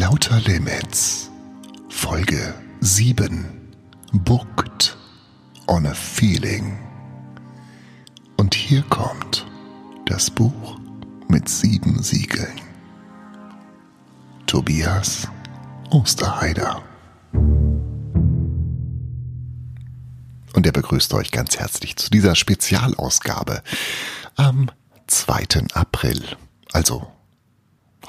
Lauter Limits, Folge 7, Booked on a Feeling. Und hier kommt das Buch mit sieben Siegeln. Tobias Osterheider. Und er begrüßt euch ganz herzlich zu dieser Spezialausgabe am 2. April. Also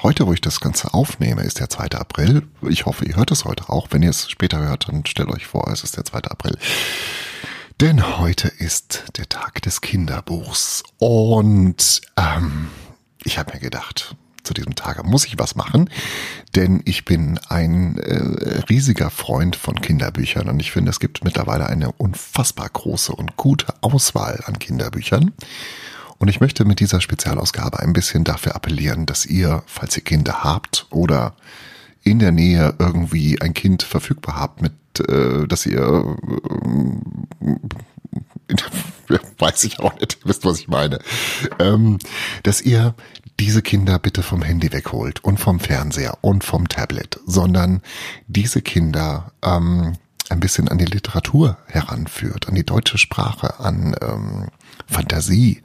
heute, wo ich das Ganze aufnehme, ist der 2. April. Ich hoffe, ihr hört es heute auch. Wenn ihr es später hört, dann stellt euch vor, es ist der 2. April. Denn heute ist der Tag des Kinderbuchs. Und ähm, ich habe mir gedacht, zu diesem Tage muss ich was machen, denn ich bin ein äh, riesiger Freund von Kinderbüchern und ich finde, es gibt mittlerweile eine unfassbar große und gute Auswahl an Kinderbüchern. Und ich möchte mit dieser Spezialausgabe ein bisschen dafür appellieren, dass ihr, falls ihr Kinder habt oder in der Nähe irgendwie ein Kind verfügbar habt, mit, äh, dass ihr, äh, weiß ich auch nicht, wisst, was ich meine, ähm, dass ihr diese Kinder bitte vom Handy wegholt und vom Fernseher und vom Tablet, sondern diese Kinder ähm, ein bisschen an die Literatur heranführt, an die deutsche Sprache, an ähm, Fantasie,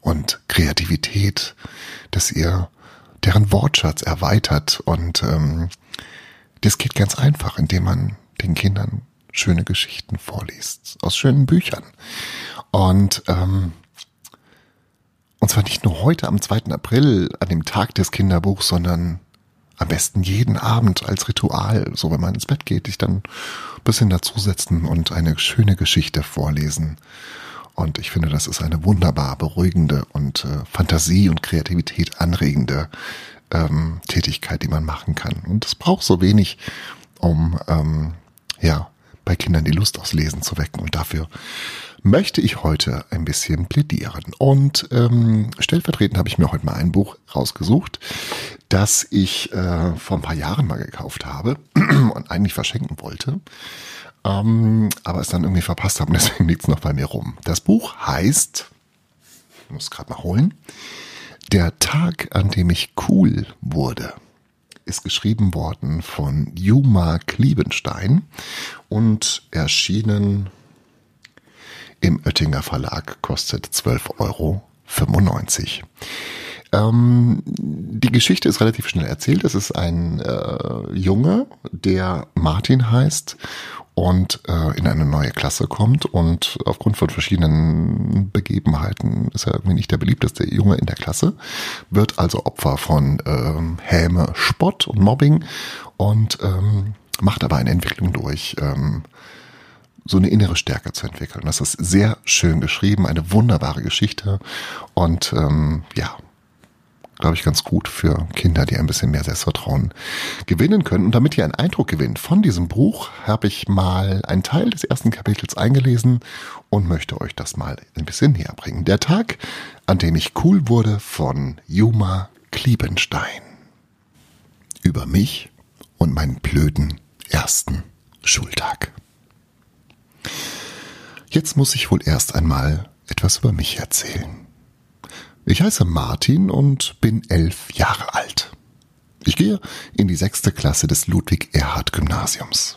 und Kreativität, dass ihr deren Wortschatz erweitert und ähm, das geht ganz einfach, indem man den Kindern schöne Geschichten vorliest aus schönen Büchern und ähm, und zwar nicht nur heute am 2. April an dem Tag des Kinderbuchs, sondern am besten jeden Abend als Ritual, so wenn man ins Bett geht, sich dann ein bisschen dazusetzen und eine schöne Geschichte vorlesen. Und ich finde, das ist eine wunderbar beruhigende und äh, Fantasie und Kreativität anregende ähm, Tätigkeit, die man machen kann. Und es braucht so wenig, um ähm, ja bei Kindern die Lust aufs Lesen zu wecken. Und dafür möchte ich heute ein bisschen plädieren. Und ähm, stellvertretend habe ich mir heute mal ein Buch rausgesucht, das ich äh, vor ein paar Jahren mal gekauft habe und eigentlich verschenken wollte ähm, aber es dann irgendwie verpasst habe und deswegen liegt es noch bei mir rum. Das Buch heißt, ich muss gerade mal holen, Der Tag, an dem ich cool wurde, ist geschrieben worden von Juma Kliebenstein und erschienen im Oettinger Verlag, kostet 12,95 Euro. Ähm, die Geschichte ist relativ schnell erzählt. Es ist ein äh, Junge, der Martin heißt und äh, in eine neue Klasse kommt und aufgrund von verschiedenen Begebenheiten ist er irgendwie nicht der beliebteste Junge in der Klasse, wird also Opfer von ähm, Häme, Spott und Mobbing und ähm, macht aber eine Entwicklung durch. Ähm, so eine innere Stärke zu entwickeln. Das ist sehr schön geschrieben, eine wunderbare Geschichte und ähm, ja, glaube ich, ganz gut für Kinder, die ein bisschen mehr Selbstvertrauen gewinnen können. Und damit ihr einen Eindruck gewinnt von diesem Buch, habe ich mal einen Teil des ersten Kapitels eingelesen und möchte euch das mal ein bisschen näher bringen. Der Tag, an dem ich cool wurde von Juma Kliebenstein. Über mich und meinen blöden ersten Schultag. Jetzt muss ich wohl erst einmal etwas über mich erzählen. Ich heiße Martin und bin elf Jahre alt. Ich gehe in die sechste Klasse des Ludwig-Erhard-Gymnasiums.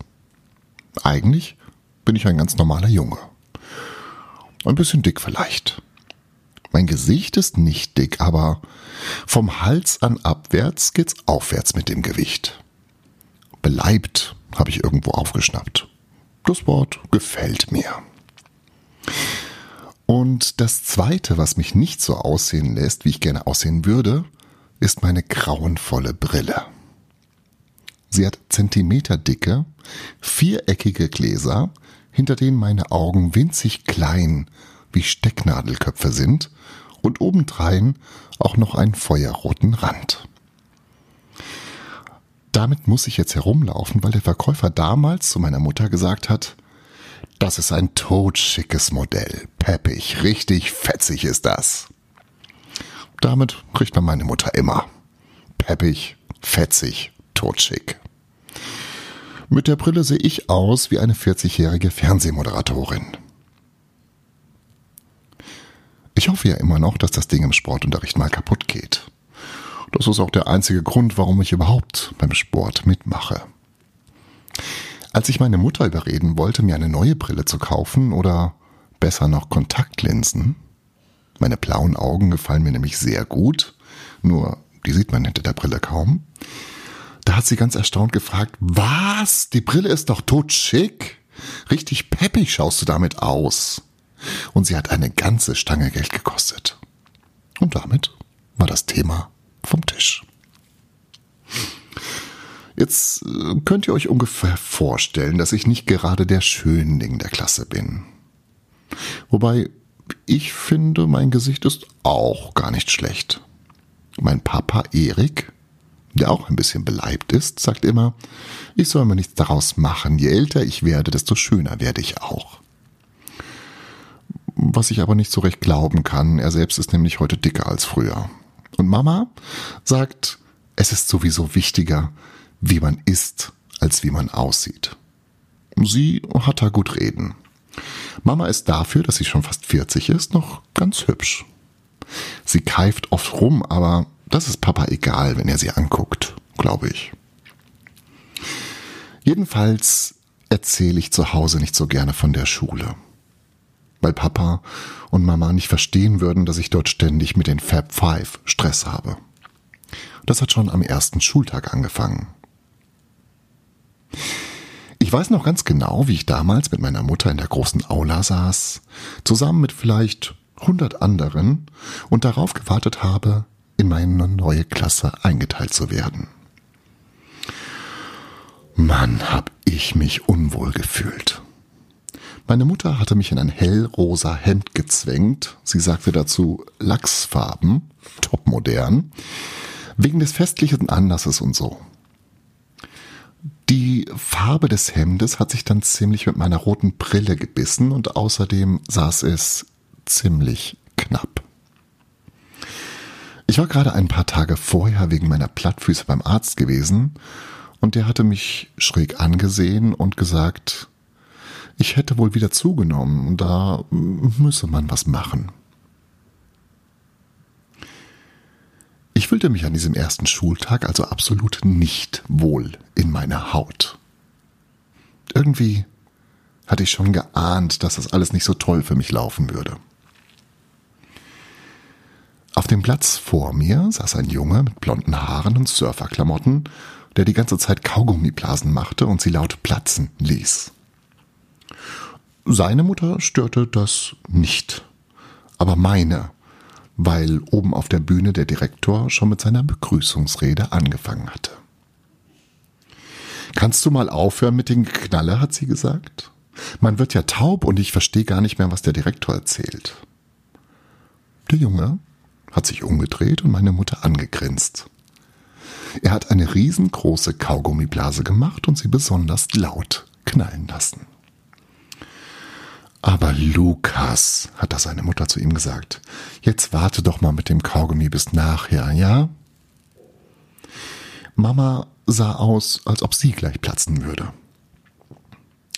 Eigentlich bin ich ein ganz normaler Junge. Ein bisschen dick vielleicht. Mein Gesicht ist nicht dick, aber vom Hals an abwärts geht's aufwärts mit dem Gewicht. Beleibt habe ich irgendwo aufgeschnappt. Das Wort gefällt mir. Und das Zweite, was mich nicht so aussehen lässt, wie ich gerne aussehen würde, ist meine grauenvolle Brille. Sie hat zentimeterdicke, viereckige Gläser, hinter denen meine Augen winzig klein wie Stecknadelköpfe sind und obendrein auch noch einen feuerroten Rand. Damit muss ich jetzt herumlaufen, weil der Verkäufer damals zu meiner Mutter gesagt hat, das ist ein totschickes Modell. Peppig, richtig fetzig ist das. Damit kriegt man meine Mutter immer. Peppig, fetzig, totschick. Mit der Brille sehe ich aus wie eine 40-jährige Fernsehmoderatorin. Ich hoffe ja immer noch, dass das Ding im Sportunterricht mal kaputt geht. Das ist auch der einzige Grund, warum ich überhaupt beim Sport mitmache. Als ich meine Mutter überreden wollte, mir eine neue Brille zu kaufen oder besser noch Kontaktlinsen, meine blauen Augen gefallen mir nämlich sehr gut, nur die sieht man hinter der Brille kaum, da hat sie ganz erstaunt gefragt, was? Die Brille ist doch totschick. Richtig peppig schaust du damit aus. Und sie hat eine ganze Stange Geld gekostet. Und damit war das Thema vom Tisch. Jetzt äh, könnt ihr euch ungefähr vorstellen, dass ich nicht gerade der Schönling der Klasse bin. Wobei ich finde, mein Gesicht ist auch gar nicht schlecht. Mein Papa Erik, der auch ein bisschen beleibt ist, sagt immer, ich soll mir nichts daraus machen. Je älter ich werde, desto schöner werde ich auch. Was ich aber nicht so recht glauben kann, er selbst ist nämlich heute dicker als früher. Und Mama sagt, es ist sowieso wichtiger, wie man ist, als wie man aussieht. Sie hat da gut reden. Mama ist dafür, dass sie schon fast 40 ist, noch ganz hübsch. Sie keift oft rum, aber das ist Papa egal, wenn er sie anguckt, glaube ich. Jedenfalls erzähle ich zu Hause nicht so gerne von der Schule. Weil Papa und Mama nicht verstehen würden, dass ich dort ständig mit den Fab Five Stress habe. Das hat schon am ersten Schultag angefangen. Ich weiß noch ganz genau, wie ich damals mit meiner Mutter in der großen Aula saß, zusammen mit vielleicht hundert anderen und darauf gewartet habe, in meine neue Klasse eingeteilt zu werden. Mann, hab ich mich unwohl gefühlt. Meine Mutter hatte mich in ein hellrosa Hemd gezwängt. Sie sagte dazu Lachsfarben, topmodern, wegen des festlichen Anlasses und so. Die Farbe des Hemdes hat sich dann ziemlich mit meiner roten Brille gebissen und außerdem saß es ziemlich knapp. Ich war gerade ein paar Tage vorher wegen meiner Plattfüße beim Arzt gewesen und der hatte mich schräg angesehen und gesagt, ich hätte wohl wieder zugenommen da müsse man was machen. Ich fühlte mich an diesem ersten Schultag also absolut nicht wohl in meiner Haut. Irgendwie hatte ich schon geahnt, dass das alles nicht so toll für mich laufen würde. Auf dem Platz vor mir saß ein Junge mit blonden Haaren und Surferklamotten, der die ganze Zeit Kaugummiblasen machte und sie laut platzen ließ. Seine Mutter störte das nicht, aber meine, weil oben auf der Bühne der Direktor schon mit seiner Begrüßungsrede angefangen hatte. Kannst du mal aufhören mit den Knalle, hat sie gesagt. Man wird ja taub und ich verstehe gar nicht mehr, was der Direktor erzählt. Der Junge hat sich umgedreht und meine Mutter angegrinst. Er hat eine riesengroße Kaugummiblase gemacht und sie besonders laut knallen lassen. Aber Lukas, hat da seine Mutter zu ihm gesagt, jetzt warte doch mal mit dem Kaugummi bis nachher, ja? Mama sah aus, als ob sie gleich platzen würde.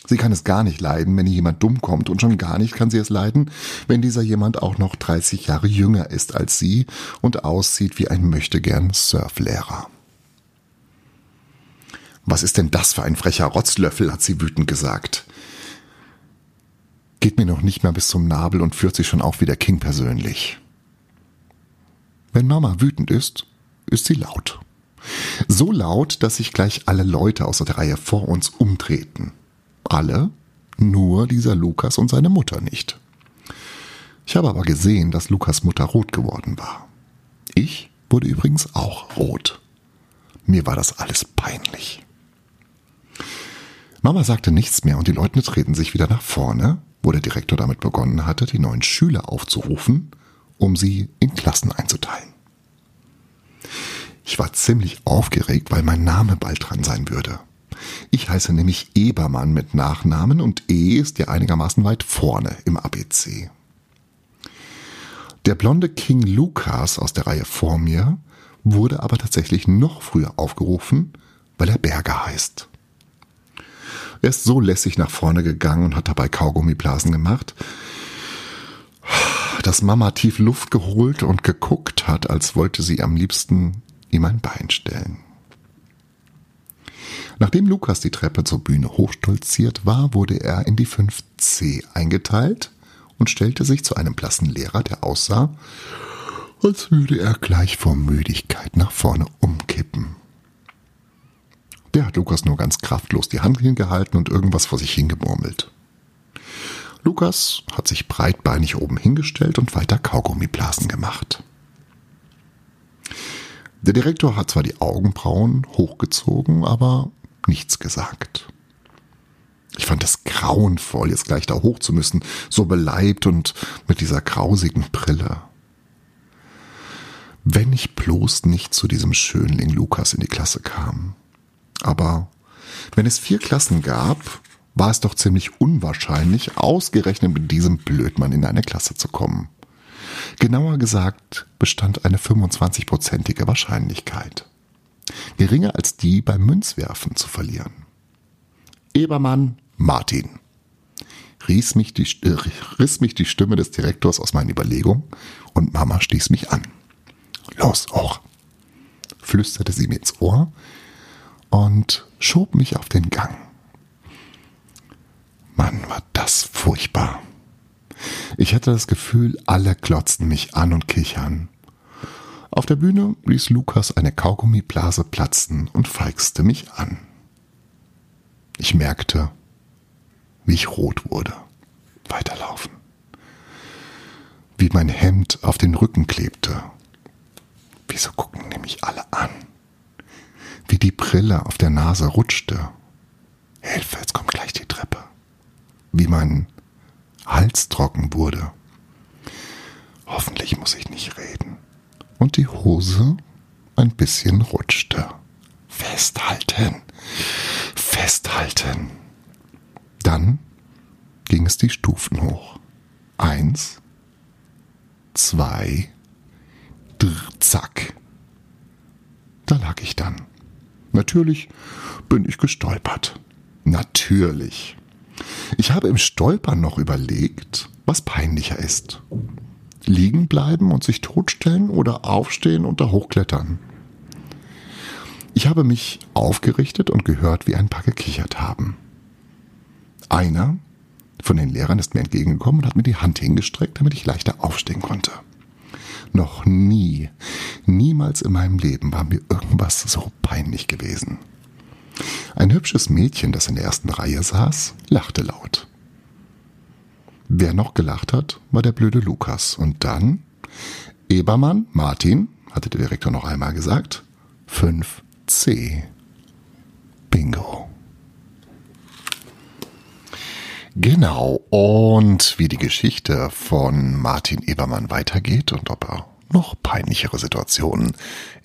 Sie kann es gar nicht leiden, wenn jemand dumm kommt und schon gar nicht kann sie es leiden, wenn dieser jemand auch noch 30 Jahre jünger ist als sie und aussieht wie ein möchtegern Surflehrer. Was ist denn das für ein frecher Rotzlöffel, hat sie wütend gesagt. Geht mir noch nicht mehr bis zum Nabel und führt sich schon auf wie der King persönlich. Wenn Mama wütend ist, ist sie laut. So laut, dass sich gleich alle Leute aus der Reihe vor uns umtreten. Alle, nur dieser Lukas und seine Mutter nicht. Ich habe aber gesehen, dass Lukas Mutter rot geworden war. Ich wurde übrigens auch rot. Mir war das alles peinlich. Mama sagte nichts mehr und die Leute treten sich wieder nach vorne, wo der Direktor damit begonnen hatte, die neuen Schüler aufzurufen, um sie in Klassen einzuteilen. Ich war ziemlich aufgeregt, weil mein Name bald dran sein würde. Ich heiße nämlich Ebermann mit Nachnamen und E ist ja einigermaßen weit vorne im ABC. Der blonde King Lukas aus der Reihe vor mir wurde aber tatsächlich noch früher aufgerufen, weil er Berger heißt. Er ist so lässig nach vorne gegangen und hat dabei Kaugummiblasen gemacht, dass Mama tief Luft geholt und geguckt hat, als wollte sie am liebsten ihm ein Bein stellen. Nachdem Lukas die Treppe zur Bühne hochstolziert war, wurde er in die 5C eingeteilt und stellte sich zu einem blassen Lehrer, der aussah, als würde er gleich vor Müdigkeit nach vorne umkippen. Der hat Lukas nur ganz kraftlos die Hand hingehalten und irgendwas vor sich hingemurmelt. Lukas hat sich breitbeinig oben hingestellt und weiter Kaugummiblasen gemacht. Der Direktor hat zwar die Augenbrauen hochgezogen, aber nichts gesagt. Ich fand es grauenvoll, jetzt gleich da hoch zu müssen, so beleibt und mit dieser grausigen Brille. Wenn ich bloß nicht zu diesem Schönling Lukas in die Klasse kam. Aber wenn es vier Klassen gab, war es doch ziemlich unwahrscheinlich, ausgerechnet mit diesem Blödmann in eine Klasse zu kommen. Genauer gesagt bestand eine 25-prozentige Wahrscheinlichkeit. Geringer als die beim Münzwerfen zu verlieren. Ebermann Martin. Riss mich, die, äh, riss mich die Stimme des Direktors aus meinen Überlegungen und Mama stieß mich an. Los, hoch! flüsterte sie mir ins Ohr und schob mich auf den Gang. Mann, war das furchtbar. Ich hatte das Gefühl, alle glotzten mich an und kichern. Auf der Bühne ließ Lukas eine Kaugummiblase platzen und feixte mich an. Ich merkte, wie ich rot wurde. Weiterlaufen. Wie mein Hemd auf den Rücken klebte. Wieso gucken nämlich alle an? Wie die Brille auf der Nase rutschte. Hilfe, jetzt kommt gleich die Treppe. Wie mein Hals trocken wurde. Hoffentlich muss ich nicht reden. Und die Hose ein bisschen rutschte. Festhalten. Festhalten. Dann ging es die Stufen hoch. Eins, zwei, drr, zack. Da lag ich dann. Natürlich bin ich gestolpert. Natürlich. Ich habe im Stolpern noch überlegt, was peinlicher ist. Liegen bleiben und sich totstellen oder aufstehen und da hochklettern. Ich habe mich aufgerichtet und gehört, wie ein paar gekichert haben. Einer von den Lehrern ist mir entgegengekommen und hat mir die Hand hingestreckt, damit ich leichter aufstehen konnte. Noch nie, niemals in meinem Leben war mir irgendwas so peinlich gewesen. Ein hübsches Mädchen, das in der ersten Reihe saß, lachte laut. Wer noch gelacht hat, war der blöde Lukas. Und dann Ebermann, Martin, hatte der Direktor noch einmal gesagt, 5c. Bingo. Genau, und wie die Geschichte von Martin Ebermann weitergeht und ob er noch peinlichere Situationen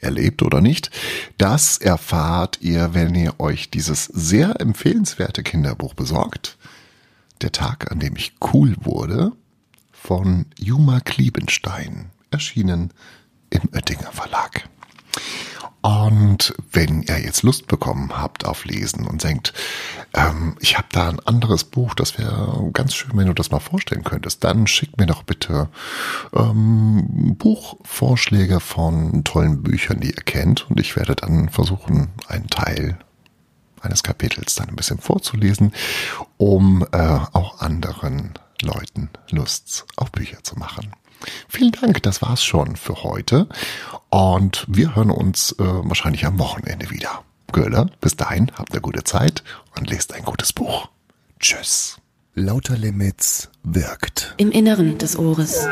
erlebt oder nicht, das erfahrt ihr, wenn ihr euch dieses sehr empfehlenswerte Kinderbuch besorgt. Der Tag, an dem ich cool wurde, von Juma Kliebenstein, erschienen im Oettinger Verlag. Und wenn ihr jetzt Lust bekommen habt auf Lesen und denkt, ähm, ich habe da ein anderes Buch, das wäre ganz schön, wenn du das mal vorstellen könntest, dann schickt mir doch bitte ähm, Buchvorschläge von tollen Büchern, die ihr kennt. Und ich werde dann versuchen, einen Teil eines Kapitels dann ein bisschen vorzulesen, um äh, auch anderen Leuten Lust auf Bücher zu machen. Vielen Dank, das war's schon für heute. Und wir hören uns äh, wahrscheinlich am Wochenende wieder. Göller, bis dahin, habt eine gute Zeit und lest ein gutes Buch. Tschüss. Lauter Limits wirkt. Im Inneren des Ohres.